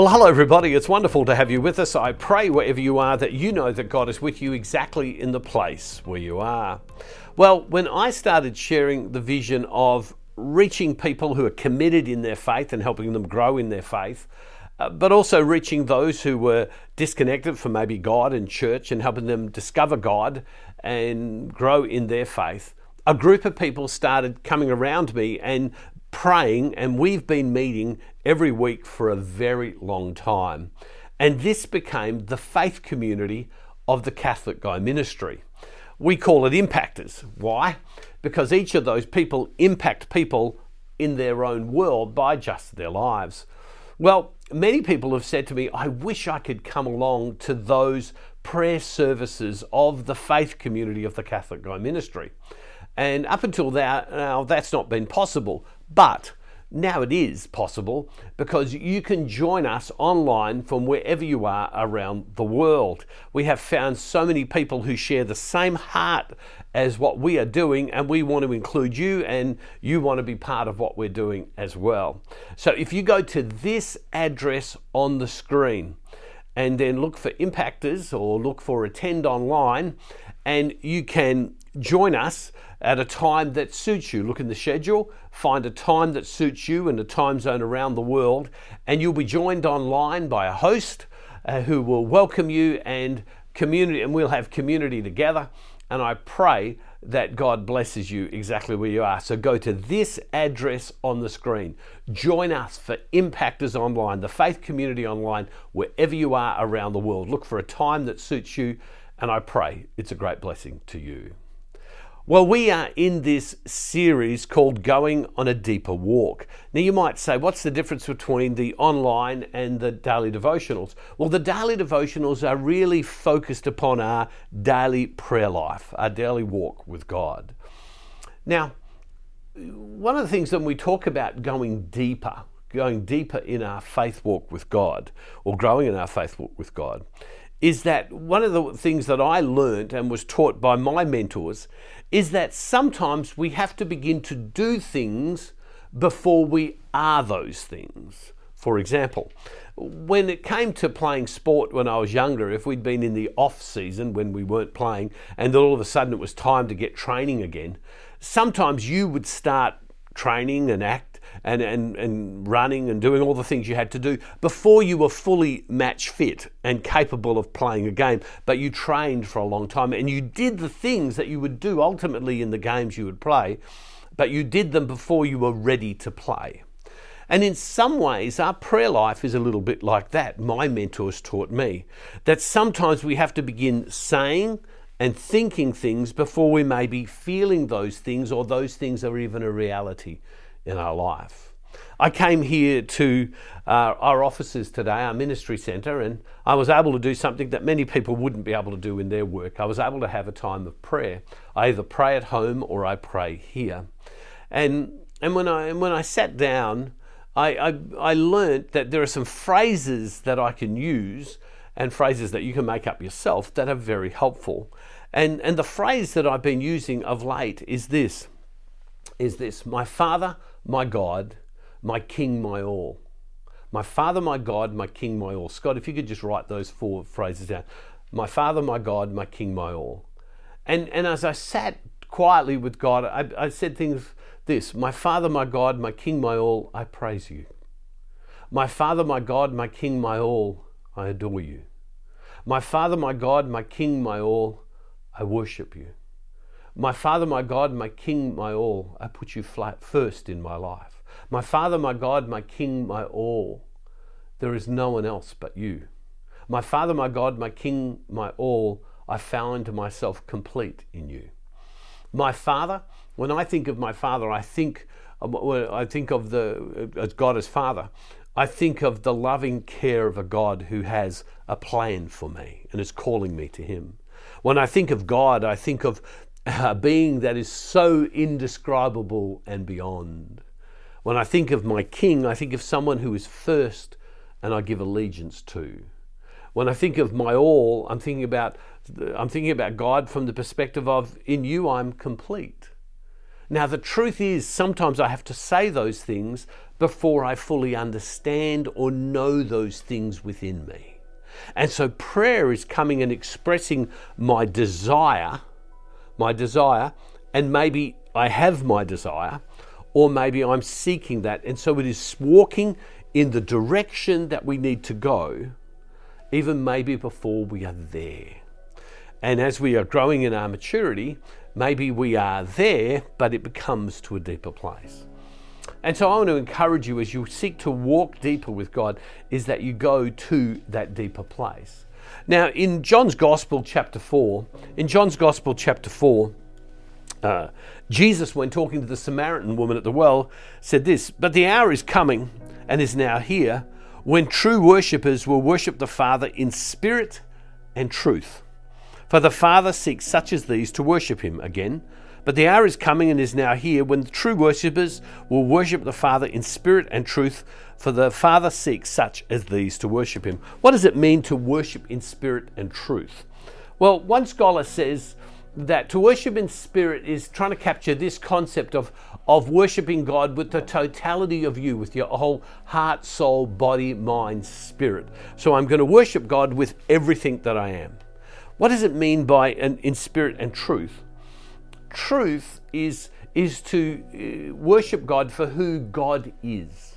Well, hello, everybody. It's wonderful to have you with us. I pray wherever you are that you know that God is with you exactly in the place where you are. Well, when I started sharing the vision of reaching people who are committed in their faith and helping them grow in their faith, uh, but also reaching those who were disconnected from maybe God and church and helping them discover God and grow in their faith, a group of people started coming around me and praying, and we've been meeting every week for a very long time. And this became the faith community of the Catholic Guy Ministry. We call it impactors. Why? Because each of those people impact people in their own world by just their lives. Well, many people have said to me, I wish I could come along to those prayer services of the faith community of the Catholic Guy Ministry. And up until that, now that's not been possible. But now it is possible because you can join us online from wherever you are around the world. We have found so many people who share the same heart as what we are doing, and we want to include you, and you want to be part of what we're doing as well. So if you go to this address on the screen and then look for impactors or look for attend online, and you can join us at a time that suits you. Look in the schedule, find a time that suits you in a time zone around the world, and you'll be joined online by a host uh, who will welcome you and community, and we'll have community together. And I pray that God blesses you exactly where you are. So go to this address on the screen. Join us for Impactors Online, the faith community online, wherever you are around the world. Look for a time that suits you, and I pray it's a great blessing to you. Well, we are in this series called Going on a Deeper Walk. Now, you might say, what's the difference between the online and the daily devotionals? Well, the daily devotionals are really focused upon our daily prayer life, our daily walk with God. Now, one of the things that we talk about going deeper, going deeper in our faith walk with God, or growing in our faith walk with God, is that one of the things that I learned and was taught by my mentors is that sometimes we have to begin to do things before we are those things. For example, when it came to playing sport when I was younger, if we'd been in the off season when we weren't playing, and all of a sudden it was time to get training again, sometimes you would start training and act and, and, and running and doing all the things you had to do before you were fully match fit and capable of playing a game. But you trained for a long time and you did the things that you would do ultimately in the games you would play, but you did them before you were ready to play. And in some ways, our prayer life is a little bit like that. My mentors taught me that sometimes we have to begin saying and thinking things before we may be feeling those things or those things are even a reality in our life. I came here to uh, our offices today, our ministry centre, and I was able to do something that many people wouldn't be able to do in their work. I was able to have a time of prayer. I either pray at home or I pray here. And, and when, I, when I sat down, I, I, I learned that there are some phrases that I can use and phrases that you can make up yourself that are very helpful. And, and the phrase that I've been using of late is this is this My Father, my God, my King, my all. My Father, my God, my King, my all. Scott, if you could just write those four phrases down. My Father, my God, my King, my all. And, and as I sat quietly with God, I, I said things this My Father, my God, my King, my all, I praise you. My Father, my God, my King, my all, I adore you. My Father, my God, my King, my all, I worship you. My Father, my God, my King, my all, I put you first in my life. My Father, my God, my King, my all, there is no one else but you. My Father, my God, my King, my all, I found myself complete in you. My Father, when I think of my Father, I think I think of the uh, as God as Father. I think of the loving care of a God who has a plan for me and is calling me to Him. When I think of God, I think of a being that is so indescribable and beyond. When I think of my king, I think of someone who is first and I give allegiance to. When I think of my all, I'm thinking about I'm thinking about God from the perspective of in you I'm complete. Now the truth is sometimes I have to say those things before I fully understand or know those things within me. And so prayer is coming and expressing my desire, my desire, and maybe I have my desire, or maybe I'm seeking that. And so it is walking in the direction that we need to go, even maybe before we are there. And as we are growing in our maturity, maybe we are there, but it becomes to a deeper place. And so I want to encourage you as you seek to walk deeper with God, is that you go to that deeper place. Now, in John's Gospel, chapter 4, in John's Gospel, chapter 4, uh, Jesus, when talking to the Samaritan woman at the well, said this But the hour is coming and is now here when true worshippers will worship the Father in spirit and truth. For the Father seeks such as these to worship him again. But the hour is coming and is now here when the true worshippers will worship the Father in spirit and truth, for the Father seeks such as these to worship him. What does it mean to worship in spirit and truth? Well, one scholar says that to worship in spirit is trying to capture this concept of, of worshiping God with the totality of you, with your whole heart, soul, body, mind, spirit. So I'm going to worship God with everything that I am. What does it mean by an, in spirit and truth? Truth is, is to uh, worship God for who God is,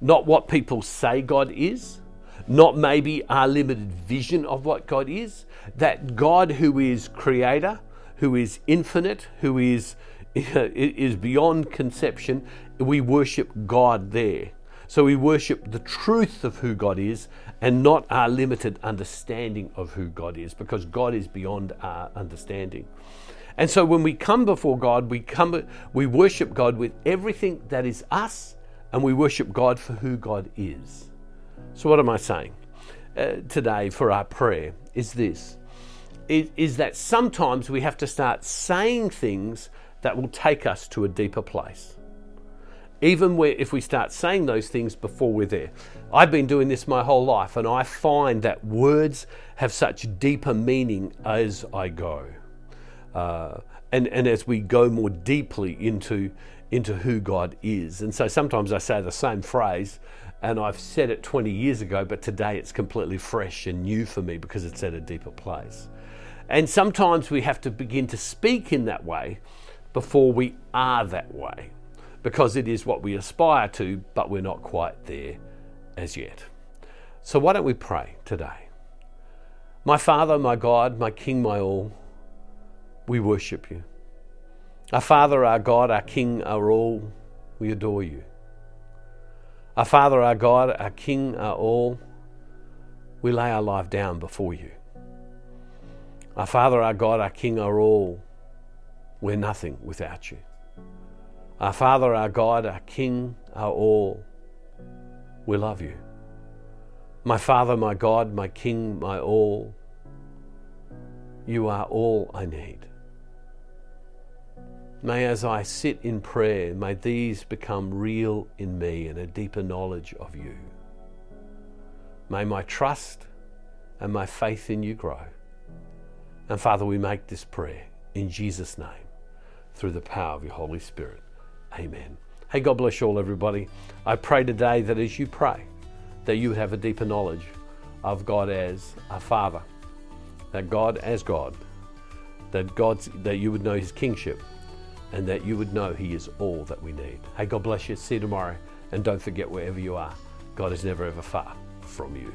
not what people say God is, not maybe our limited vision of what God is, that God who is creator, who is infinite, who is, is beyond conception, we worship God there. So we worship the truth of who God is and not our limited understanding of who God is, because God is beyond our understanding. And so when we come before God, we come we worship God with everything that is us and we worship God for who God is. So what am I saying? Uh, today for our prayer is this is, is that sometimes we have to start saying things that will take us to a deeper place. Even where, if we start saying those things before we're there. I've been doing this my whole life, and I find that words have such deeper meaning as I go. Uh, and, and as we go more deeply into, into who God is. And so sometimes I say the same phrase, and I've said it 20 years ago, but today it's completely fresh and new for me because it's at a deeper place. And sometimes we have to begin to speak in that way before we are that way because it is what we aspire to, but we're not quite there as yet. So why don't we pray today? My Father, my God, my King, my all, we worship you. Our Father, our God, our King, our all, we adore you. Our Father, our God, our King, our all, we lay our life down before you. Our Father, our God, our King, our all, we're nothing without you. Our Father, our God, our King, our all, we love you. My Father, my God, my King, my all, you are all I need. May, as I sit in prayer, may these become real in me and a deeper knowledge of you. May my trust and my faith in you grow. And Father, we make this prayer in Jesus' name through the power of your Holy Spirit. Amen. Hey, God bless you all, everybody. I pray today that as you pray, that you have a deeper knowledge of God as a Father, that God as God, that God's, that you would know His kingship, and that you would know He is all that we need. Hey, God bless you. See you tomorrow. And don't forget, wherever you are, God is never ever far from you.